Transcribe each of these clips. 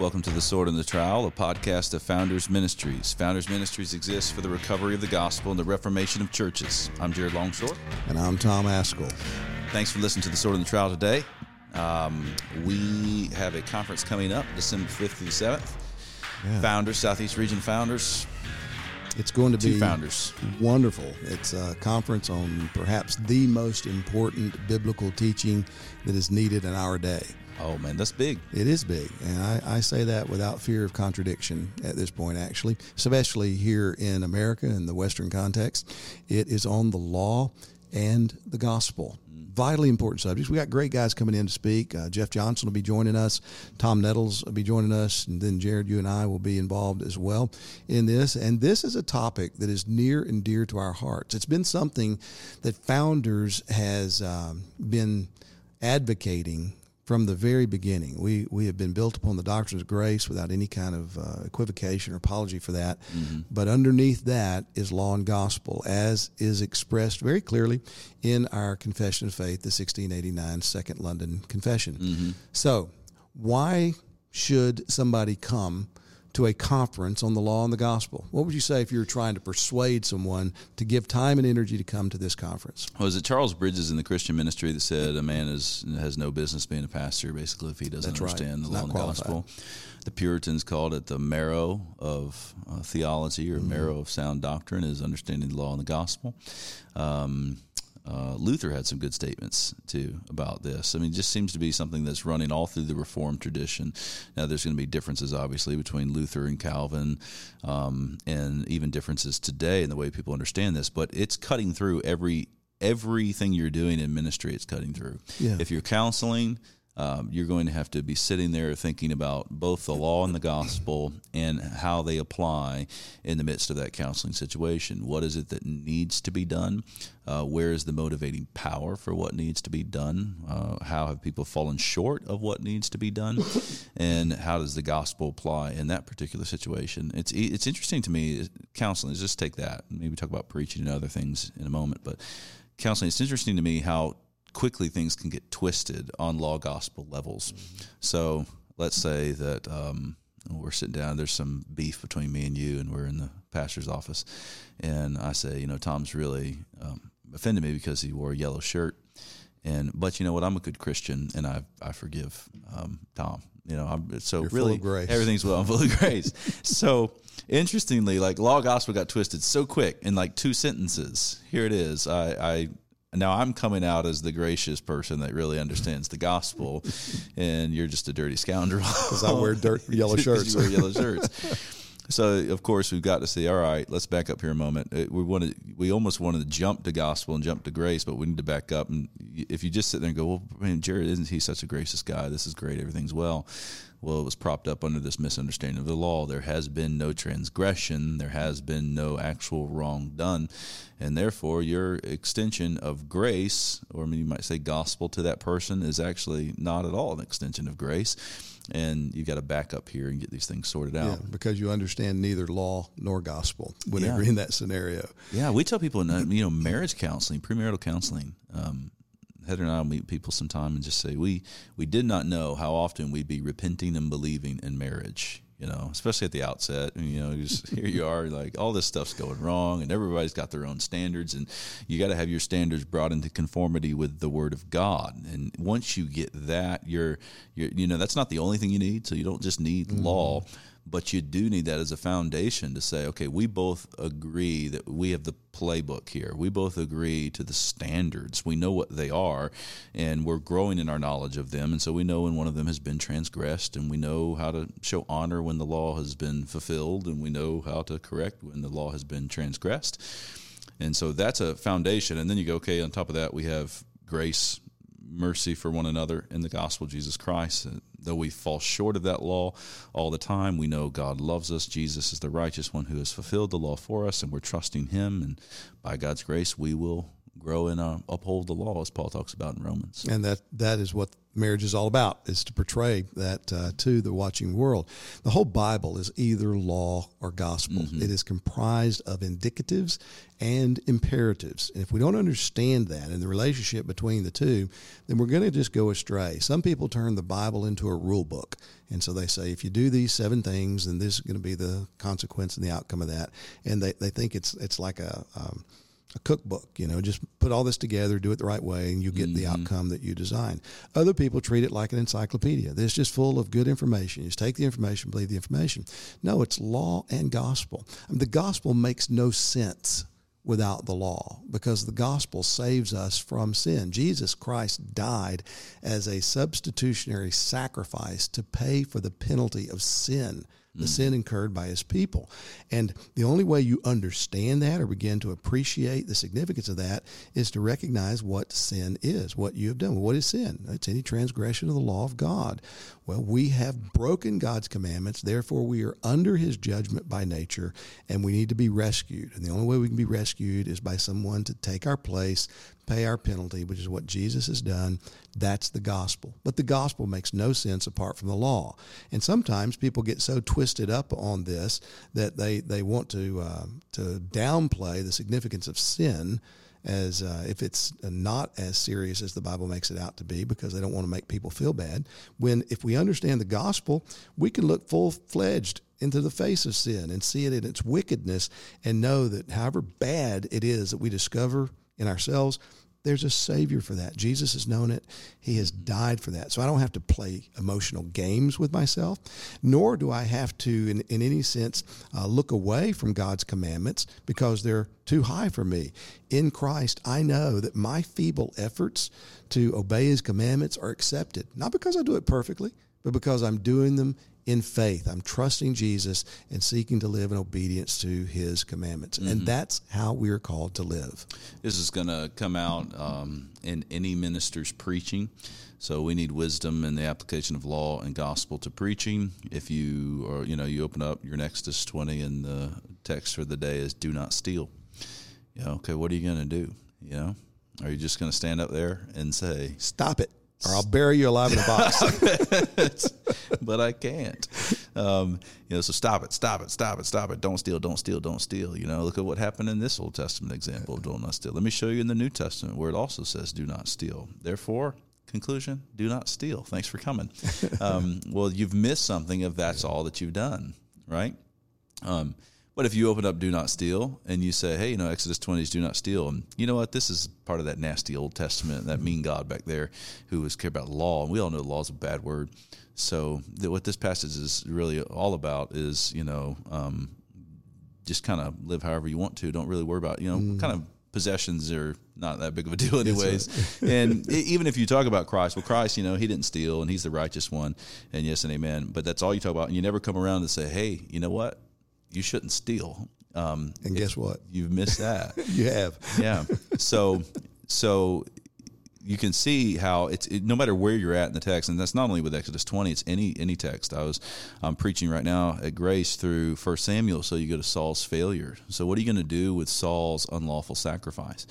Welcome to The Sword and the Trowel, a podcast of Founders Ministries. Founders Ministries exists for the recovery of the gospel and the reformation of churches. I'm Jared Longshore. And I'm Tom Ascol. Thanks for listening to The Sword and the Trowel today. Um, we have a conference coming up December 5th through 7th. Yeah. Founders, Southeast Region Founders. It's going to Two be founders. wonderful. It's a conference on perhaps the most important biblical teaching that is needed in our day. Oh man, that's big. It is big, and I, I, say that without fear of contradiction at this point. Actually, especially here in America in the Western context, it is on the law and the gospel. Vitally important subjects. We got great guys coming in to speak. Uh, Jeff Johnson will be joining us. Tom Nettles will be joining us, and then Jared, you and I will be involved as well in this. And this is a topic that is near and dear to our hearts. It's been something that Founders has um, been advocating from the very beginning. We we have been built upon the doctrines of grace without any kind of uh, equivocation or apology for that. Mm-hmm. But underneath that is law and gospel, as is expressed very clearly in our Confession of Faith, the 1689 Second London Confession. Mm-hmm. So, why should somebody come? To a conference on the law and the gospel? What would you say if you were trying to persuade someone to give time and energy to come to this conference? Was it Charles Bridges in the Christian ministry that said a man is has no business being a pastor, basically, if he doesn't That's understand right. the law and the gospel? The Puritans called it the marrow of uh, theology or mm-hmm. marrow of sound doctrine is understanding the law and the gospel. Um, uh, Luther had some good statements too about this. I mean, it just seems to be something that's running all through the Reformed tradition. Now, there's going to be differences, obviously, between Luther and Calvin, um, and even differences today in the way people understand this. But it's cutting through every everything you're doing in ministry. It's cutting through. Yeah. If you're counseling, um, you're going to have to be sitting there thinking about both the law and the gospel and how they apply in the midst of that counseling situation. What is it that needs to be done? Uh, where is the motivating power for what needs to be done? Uh, how have people fallen short of what needs to be done? And how does the gospel apply in that particular situation? It's it's interesting to me. Counseling. Just take that. Maybe talk about preaching and other things in a moment, but counseling. It's interesting to me how quickly things can get twisted on law gospel levels. Mm-hmm. So let's say that um, we're sitting down, there's some beef between me and you, and we're in the pastor's office, and I say, you know, Tom's really um, offended me because he wore a yellow shirt. And but you know what? I'm a good Christian, and I I forgive um, Tom. You know, I'm so You're really everything's well. I'm full of grace. so interestingly, like law gospel got twisted so quick in like two sentences. Here it is. I, I now I'm coming out as the gracious person that really understands the gospel, and you're just a dirty scoundrel because I wear dirt yellow shirts. you wear yellow shirts. So of course we've got to say, all right, let's back up here a moment. Uh, we wanted, we almost wanted to jump to gospel and jump to grace, but we need to back up. And if you just sit there and go, well, man, Jared, isn't he such a gracious guy? This is great. Everything's well well, it was propped up under this misunderstanding of the law. There has been no transgression, there has been no actual wrong done, and therefore your extension of grace, or I mean, you might say gospel to that person, is actually not at all an extension of grace. And you've got to back up here and get these things sorted out. Yeah, because you understand neither law nor gospel whenever yeah. in that scenario. Yeah, we tell people, in, you know, marriage counseling, premarital counseling, um, Heather and I will meet people sometime and just say we we did not know how often we'd be repenting and believing in marriage. You know, especially at the outset. You know, just here you are, like all this stuff's going wrong, and everybody's got their own standards, and you got to have your standards brought into conformity with the Word of God. And once you get that, you're, you're you know, that's not the only thing you need. So you don't just need mm-hmm. law but you do need that as a foundation to say, okay, we both agree that we have the playbook here. We both agree to the standards. We know what they are, and we're growing in our knowledge of them. And so we know when one of them has been transgressed, and we know how to show honor when the law has been fulfilled, and we know how to correct when the law has been transgressed. And so that's a foundation. And then you go, okay, on top of that, we have grace mercy for one another in the gospel of Jesus Christ. Uh, though we fall short of that law all the time, we know God loves us. Jesus is the righteous one who has fulfilled the law for us, and we're trusting Him. And by God's grace, we will grow and uh, uphold the law, as Paul talks about in Romans. And that that is what marriage is all about is to portray that uh, to the watching world. The whole bible is either law or gospel. Mm-hmm. It is comprised of indicatives and imperatives. And if we don't understand that and the relationship between the two then we're going to just go astray. Some people turn the bible into a rule book and so they say if you do these seven things then this is going to be the consequence and the outcome of that. And they, they think it's it's like a um, a cookbook, you know, just put all this together, do it the right way, and you get the mm-hmm. outcome that you design. Other people treat it like an encyclopedia. It's just full of good information. You just take the information, believe the information. No, it's law and gospel. I mean, the gospel makes no sense without the law because the gospel saves us from sin. Jesus Christ died as a substitutionary sacrifice to pay for the penalty of sin the mm. sin incurred by his people. And the only way you understand that or begin to appreciate the significance of that is to recognize what sin is, what you have done. What is sin? It's any transgression of the law of God. Well, we have broken God's commandments, therefore we are under his judgment by nature, and we need to be rescued. And the only way we can be rescued is by someone to take our place, pay our penalty, which is what Jesus has done. That's the gospel. But the gospel makes no sense apart from the law. And sometimes people get so twisted up on this that they, they want to, uh, to downplay the significance of sin as uh, if it's not as serious as the Bible makes it out to be because they don't want to make people feel bad. When if we understand the gospel, we can look full fledged into the face of sin and see it in its wickedness and know that however bad it is that we discover in ourselves, there's a savior for that. Jesus has known it. He has died for that. So I don't have to play emotional games with myself, nor do I have to, in, in any sense, uh, look away from God's commandments because they're too high for me. In Christ, I know that my feeble efforts to obey his commandments are accepted, not because I do it perfectly, but because I'm doing them in faith. I'm trusting Jesus and seeking to live in obedience to his commandments. And that's how we are called to live. This is going to come out um, in any minister's preaching. So we need wisdom in the application of law and gospel to preaching. If you or you know you open up your Exodus 20 and the text for the day is "Do not steal." You know, okay, what are you going to do? You know, are you just going to stand up there and say, Stop it, or I'll bury you alive in a box. but I can't. Um, you know, so stop it, stop it, stop it, stop it. Don't steal, don't steal, don't steal. You know, look at what happened in this Old Testament example of do not steal. Let me show you in the New Testament where it also says do not steal. Therefore, conclusion, do not steal. Thanks for coming. Um, well, you've missed something if that's all that you've done, right? Um, but if you open up do not steal and you say, hey, you know, Exodus 20 is do not steal, and you know what? This is part of that nasty Old Testament, that mean God back there who was care about law. And we all know law is a bad word. So that what this passage is really all about is, you know, um, just kind of live however you want to. Don't really worry about, you know, kind of possessions are not that big of a deal anyways. and e- even if you talk about Christ, well, Christ, you know, he didn't steal and he's the righteous one. And yes and amen. But that's all you talk about. And you never come around and say, hey, you know what? You shouldn't steal. Um, and guess what? you've missed that. You have. yeah. So, so you can see how it's it, no matter where you're at in the text, and that's not only with Exodus 20. It's any any text. I was I'm preaching right now at Grace through First Samuel. So you go to Saul's failure. So what are you going to do with Saul's unlawful sacrifice?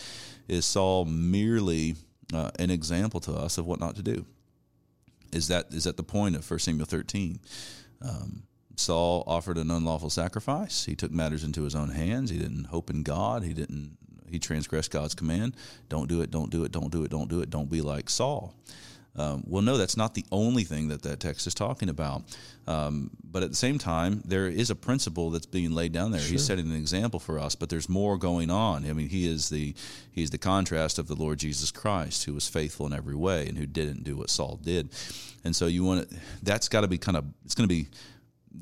Is Saul merely uh, an example to us of what not to do? Is that is that the point of First Samuel 13? Um, Saul offered an unlawful sacrifice. He took matters into his own hands. He didn't hope in God. He didn't. He transgressed God's command. Don't do it. Don't do it. Don't do it. Don't do it. Don't be like Saul. Um, well, no, that's not the only thing that that text is talking about. Um, but at the same time, there is a principle that's being laid down there. He's setting an example for us, but there's more going on. I mean, he is the he's the contrast of the Lord Jesus Christ, who was faithful in every way and who didn't do what Saul did. And so you want to, that's got to be kind of it's going to be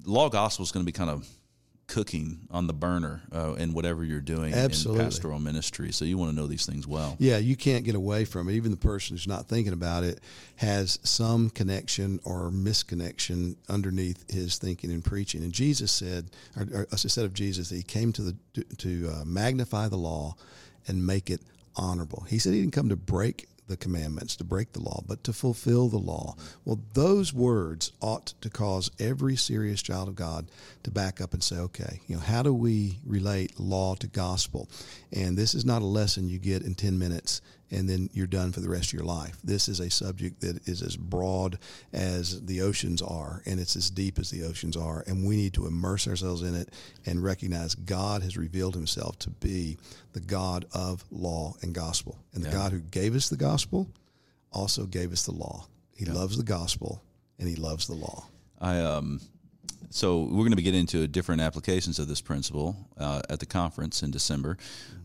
law gospel is going to be kind of cooking on the burner uh, in whatever you're doing Absolutely. in pastoral ministry. So you want to know these things well. Yeah, you can't get away from it. Even the person who's not thinking about it has some connection or misconnection underneath his thinking and preaching. And Jesus said, or, or it said of Jesus that he came to the to, to uh, magnify the law and make it honorable. He said he didn't come to break the commandments, to break the law, but to fulfill the law. Well, those words ought to cause every serious child of God to back up and say, okay, you know, how do we relate law to gospel? And this is not a lesson you get in 10 minutes and then you're done for the rest of your life. This is a subject that is as broad as the oceans are, and it's as deep as the oceans are, and we need to immerse ourselves in it and recognize God has revealed himself to be the God of law and gospel. And the yeah. God who gave us the gospel also gave us the law. He yeah. loves the gospel and he loves the law. I um so we're going to be getting into different applications of this principle uh, at the conference in December.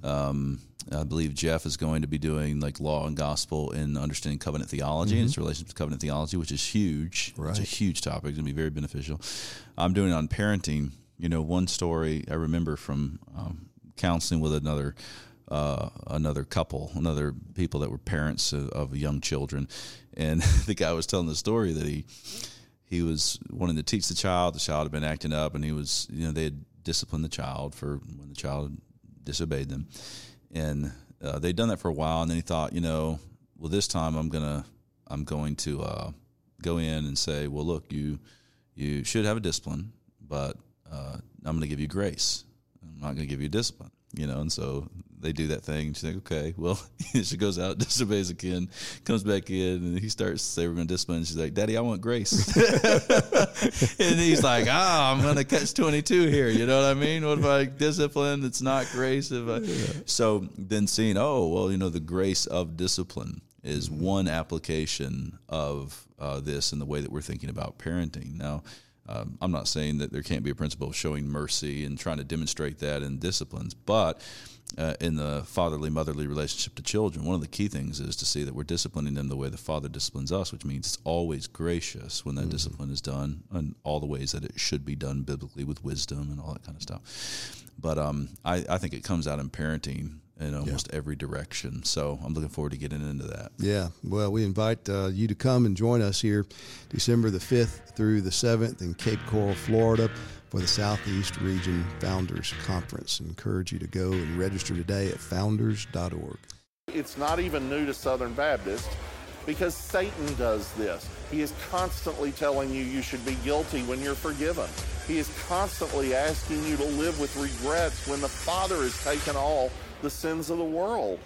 Um, I believe Jeff is going to be doing like law and gospel in understanding covenant theology mm-hmm. and its relationship to covenant theology, which is huge. Right. It's a huge topic. It's going to be very beneficial. I'm doing it on parenting. You know, one story I remember from um, counseling with another uh, another couple, another people that were parents of, of young children, and the guy was telling the story that he he was wanting to teach the child. The child had been acting up, and he was, you know, they had disciplined the child for when the child disobeyed them, and uh, they'd done that for a while. And then he thought, you know, well, this time I'm gonna, I'm going to uh, go in and say, well, look, you, you should have a discipline, but uh, I'm going to give you grace. I'm not going to give you discipline, you know. And so they do that thing. And she's like, okay, well, she goes out, disobeys again, comes back in, and he starts to say, we're going to discipline. And she's like, Daddy, I want grace. and he's like, ah, I'm going to catch 22 here. You know what I mean? What if I discipline? It's not grace. If I... Yeah. So then seeing, oh, well, you know, the grace of discipline is one application of uh, this in the way that we're thinking about parenting. Now, um, I'm not saying that there can't be a principle of showing mercy and trying to demonstrate that in disciplines, but uh, in the fatherly motherly relationship to children, one of the key things is to see that we're disciplining them the way the father disciplines us, which means it's always gracious when that mm-hmm. discipline is done and all the ways that it should be done biblically with wisdom and all that kind of stuff. But um, I, I think it comes out in parenting in almost yeah. every direction. So I'm looking forward to getting into that. Yeah. Well, we invite uh, you to come and join us here December the 5th through the 7th in Cape Coral, Florida for the Southeast Region Founders Conference. I encourage you to go and register today at founders.org. It's not even new to Southern Baptists because Satan does this. He is constantly telling you you should be guilty when you're forgiven. He is constantly asking you to live with regrets when the Father has taken all the sins of the world.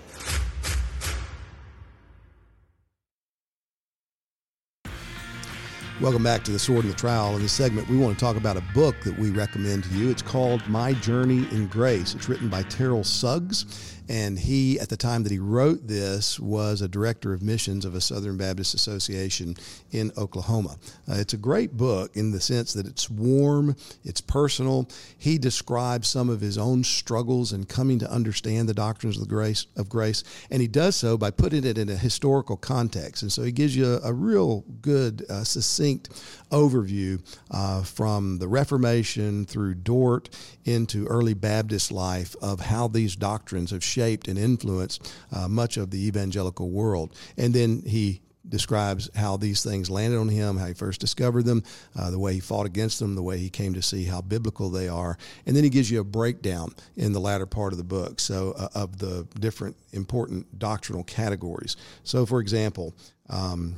Welcome back to the Sword and the Trowel. In this segment, we want to talk about a book that we recommend to you. It's called My Journey in Grace. It's written by Terrell Suggs and he, at the time that he wrote this, was a director of missions of a Southern Baptist Association in Oklahoma. Uh, it's a great book in the sense that it's warm, it's personal. He describes some of his own struggles in coming to understand the doctrines of the grace of grace, and he does so by putting it in a historical context. And so he gives you a, a real good, uh, succinct overview uh, from the Reformation through Dort into early Baptist life of how these doctrines have and influenced uh, much of the evangelical world. And then he describes how these things landed on him, how he first discovered them, uh, the way he fought against them, the way he came to see how biblical they are, and then he gives you a breakdown in the latter part of the book. So uh, of the different important doctrinal categories. So, for example. Um,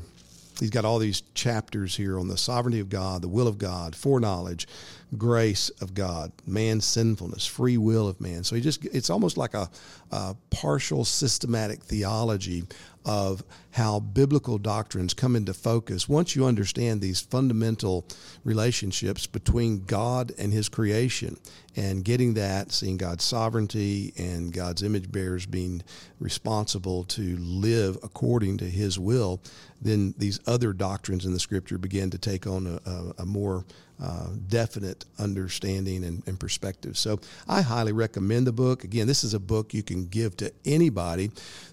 he's got all these chapters here on the sovereignty of God, the will of God, foreknowledge, grace of God, man's sinfulness, free will of man. So he just, it's almost like a, a partial systematic theology of how biblical doctrines come into focus once you understand these fundamental relationships between God and his creation and getting that seeing God's sovereignty and God's image bearers being responsible to live according to his will then these other doctrines in the scripture begin to take on a, a, a more uh, definite understanding and, and, perspective. So I highly recommend the book. Again, this is a book you can give to anybody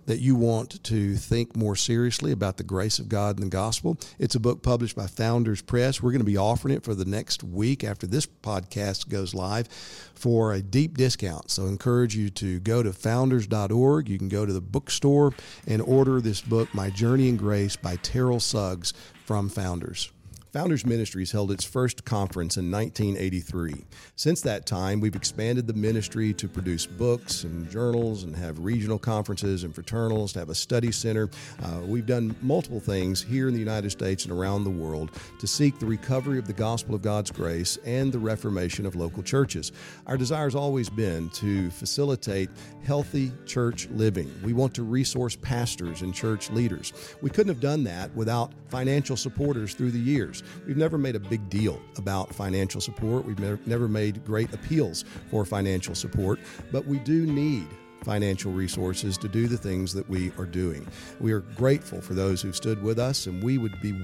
that you want to think more seriously about the grace of God and the gospel. It's a book published by Founders Press. We're going to be offering it for the next week after this podcast goes live for a deep discount. So I encourage you to go to founders.org. You can go to the bookstore and order this book, My Journey in Grace by Terrell Suggs from Founders. Founders Ministries held its first conference in 1983. Since that time, we've expanded the ministry to produce books and journals and have regional conferences and fraternals, to have a study center. Uh, we've done multiple things here in the United States and around the world to seek the recovery of the gospel of God's grace and the reformation of local churches. Our desire has always been to facilitate healthy church living. We want to resource pastors and church leaders. We couldn't have done that without financial supporters through the years. We've never made a big deal about financial support. We've never made great appeals for financial support, but we do need financial resources to do the things that we are doing. We are grateful for those who've stood with us, and we would be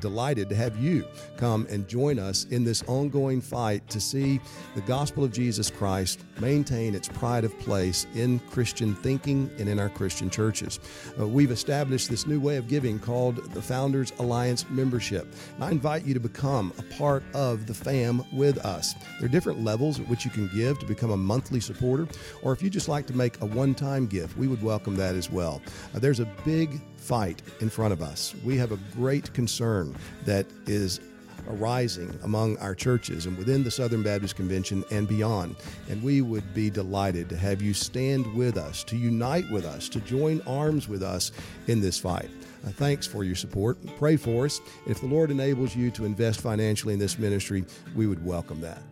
delighted to have you come and join us in this ongoing fight to see the gospel of Jesus Christ maintain its pride of place in Christian thinking and in our Christian churches. Uh, we've established this new way of giving called the Founders Alliance membership. And I invite you to become a part of the fam with us. There are different levels at which you can give to become a monthly supporter, or if you just like to make a one time gift, we would welcome that as well. Uh, there's a big fight in front of us. We have a great concern that is arising among our churches and within the Southern Baptist Convention and beyond. And we would be delighted to have you stand with us, to unite with us, to join arms with us in this fight. Uh, thanks for your support. Pray for us. If the Lord enables you to invest financially in this ministry, we would welcome that.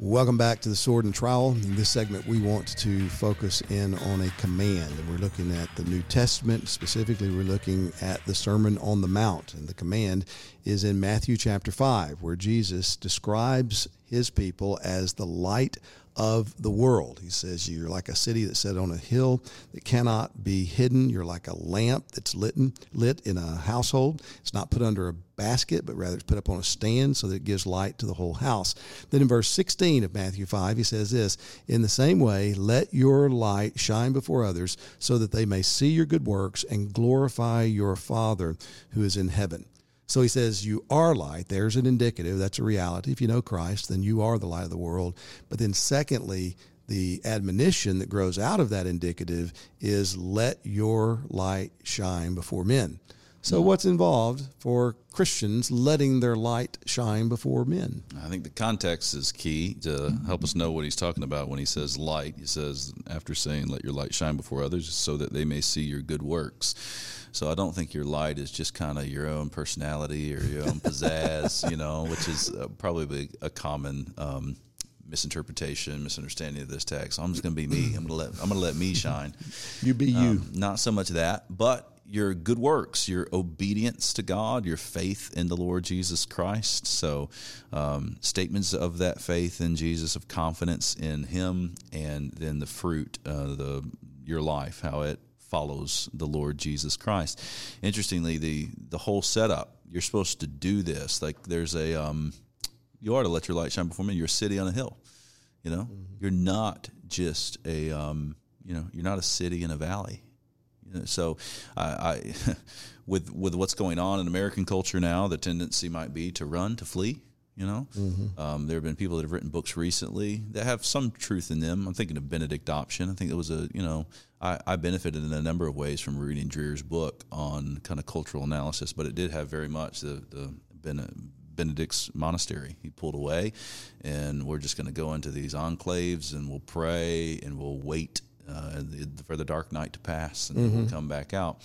Welcome back to the Sword and Trowel. In this segment, we want to focus in on a command, and we're looking at the New Testament. Specifically, we're looking at the Sermon on the Mount, and the command is in Matthew chapter 5, where Jesus describes his people as the light of the world. He says, You're like a city that's set on a hill that cannot be hidden. You're like a lamp that's lit in, lit in a household. It's not put under a basket, but rather it's put up on a stand so that it gives light to the whole house. Then in verse 16 of Matthew 5, he says this In the same way, let your light shine before others so that they may see your good works and glorify your Father who is in heaven. So he says, You are light. There's an indicative. That's a reality. If you know Christ, then you are the light of the world. But then, secondly, the admonition that grows out of that indicative is let your light shine before men. So, what's involved for Christians letting their light shine before men? I think the context is key to help us know what he's talking about when he says light. He says, after saying, Let your light shine before others, so that they may see your good works. So, I don't think your light is just kind of your own personality or your own pizzazz, you know, which is uh, probably a common. Um, misinterpretation, misunderstanding of this text. I'm just going to be me. I'm going to let I'm going to let me shine. You be you. Um, not so much that, but your good works, your obedience to God, your faith in the Lord Jesus Christ. So, um, statements of that faith in Jesus, of confidence in Him, and then the fruit, uh, the your life, how it follows the Lord Jesus Christ. Interestingly, the the whole setup, you're supposed to do this. Like there's a, um, you are to let your light shine before men. You're a city on a hill. You know, mm-hmm. you're not just a, um, you know, you're not a city in a valley so, I, I with with what's going on in American culture now, the tendency might be to run, to flee. You know, mm-hmm. um, there have been people that have written books recently that have some truth in them. I'm thinking of Benedict Option. I think it was a you know I, I benefited in a number of ways from reading Dreher's book on kind of cultural analysis, but it did have very much the the Benedict's monastery. He pulled away, and we're just going to go into these enclaves and we'll pray and we'll wait uh, for the dark night to pass and mm-hmm. we'll come back out.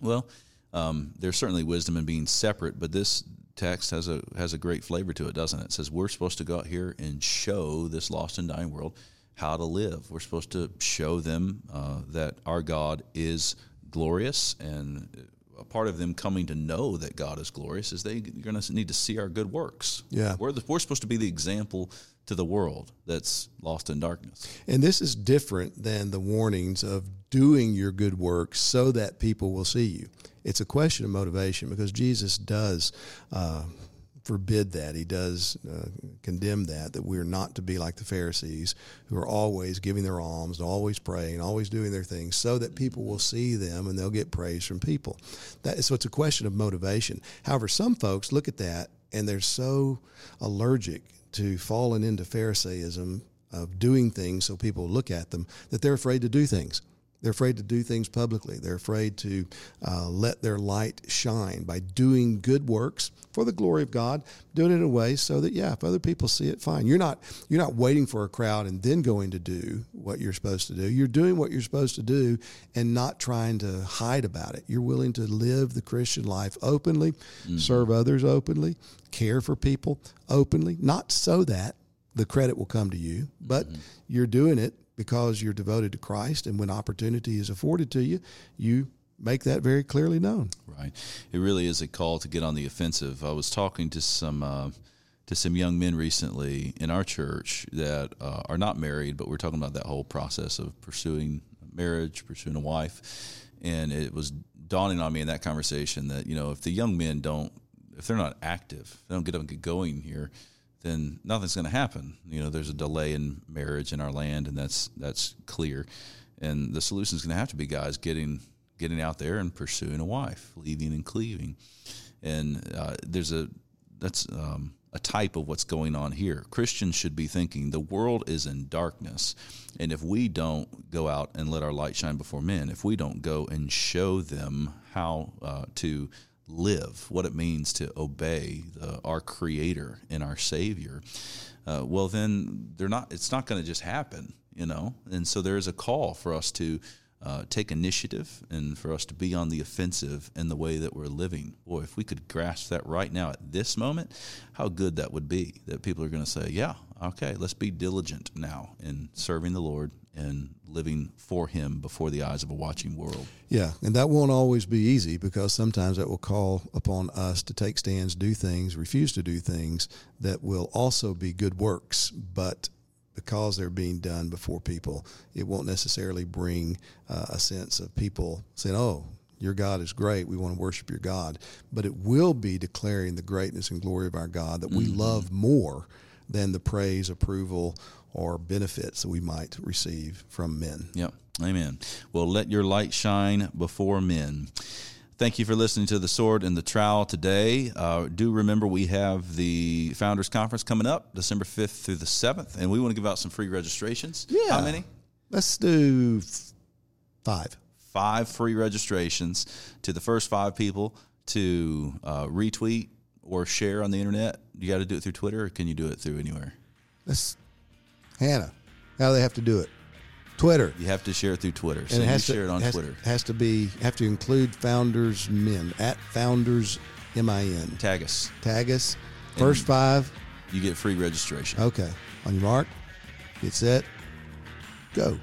Well, um, there's certainly wisdom in being separate, but this text has a has a great flavor to it, doesn't it? It says we're supposed to go out here and show this lost and dying world how to live. We're supposed to show them uh, that our God is glorious, and a part of them coming to know that God is glorious is they're going to need to see our good works. Yeah, we're the, we're supposed to be the example to the world that's lost in darkness. And this is different than the warnings of doing your good works so that people will see you. It's a question of motivation because Jesus does uh, forbid that. He does uh, condemn that, that we're not to be like the Pharisees who are always giving their alms, always praying, always doing their things so that people will see them and they'll get praise from people. That, so it's a question of motivation. However, some folks look at that and they're so allergic to falling into Pharisaism of doing things so people look at them that they're afraid to do things. They're afraid to do things publicly. They're afraid to uh, let their light shine by doing good works for the glory of God, doing it in a way so that yeah, if other people see it, fine. You're not you're not waiting for a crowd and then going to do what you're supposed to do. You're doing what you're supposed to do and not trying to hide about it. You're willing to live the Christian life openly, mm-hmm. serve others openly, care for people openly, not so that the credit will come to you, but mm-hmm. you're doing it because you're devoted to Christ. And when opportunity is afforded to you, you make that very clearly known. Right. It really is a call to get on the offensive. I was talking to some. Uh, to some young men recently in our church that uh, are not married, but we're talking about that whole process of pursuing marriage, pursuing a wife, and it was dawning on me in that conversation that you know if the young men don't, if they're not active, they don't get up and get going here, then nothing's going to happen. You know, there's a delay in marriage in our land, and that's that's clear. And the solution is going to have to be guys getting getting out there and pursuing a wife, leaving and cleaving. And uh, there's a that's um, a type of what's going on here. Christians should be thinking the world is in darkness, and if we don't go out and let our light shine before men, if we don't go and show them how uh, to live, what it means to obey the, our Creator and our Savior, uh, well, then they're not. It's not going to just happen, you know. And so there is a call for us to uh, take initiative and for us to be on the offensive in the way that we're living. Boy, if we could grasp that right now at this moment, how good that would be. That people are going to say, "Yeah, okay, let's be diligent now in serving the Lord and living for Him before the eyes of a watching world. Yeah, and that won't always be easy because sometimes that will call upon us to take stands, do things, refuse to do things that will also be good works, but because they're being done before people, it won't necessarily bring uh, a sense of people saying, "Oh, your God is great. We want to worship your God." But it will be declaring the greatness and glory of our God that mm-hmm. we love more than the praise, approval, or benefits that we might receive from men. Yep. Amen. Well, let your light shine before men. Thank you for listening to the Sword and the Trowel today. Uh, do remember we have the Founders Conference coming up December 5th through the 7th, and we want to give out some free registrations. Yeah. How many? Let's do five. Five free registrations to the first five people to uh, retweet or share on the internet. You got to do it through Twitter, or can you do it through anywhere? Let's Hannah, how do they have to do it? Twitter. You have to share it through Twitter. So and it has to, share it on has, Twitter. Has to be have to include founders men at founders M I N. Tag us. Tag us. First and five. You get free registration. Okay. On your mark, get set, go.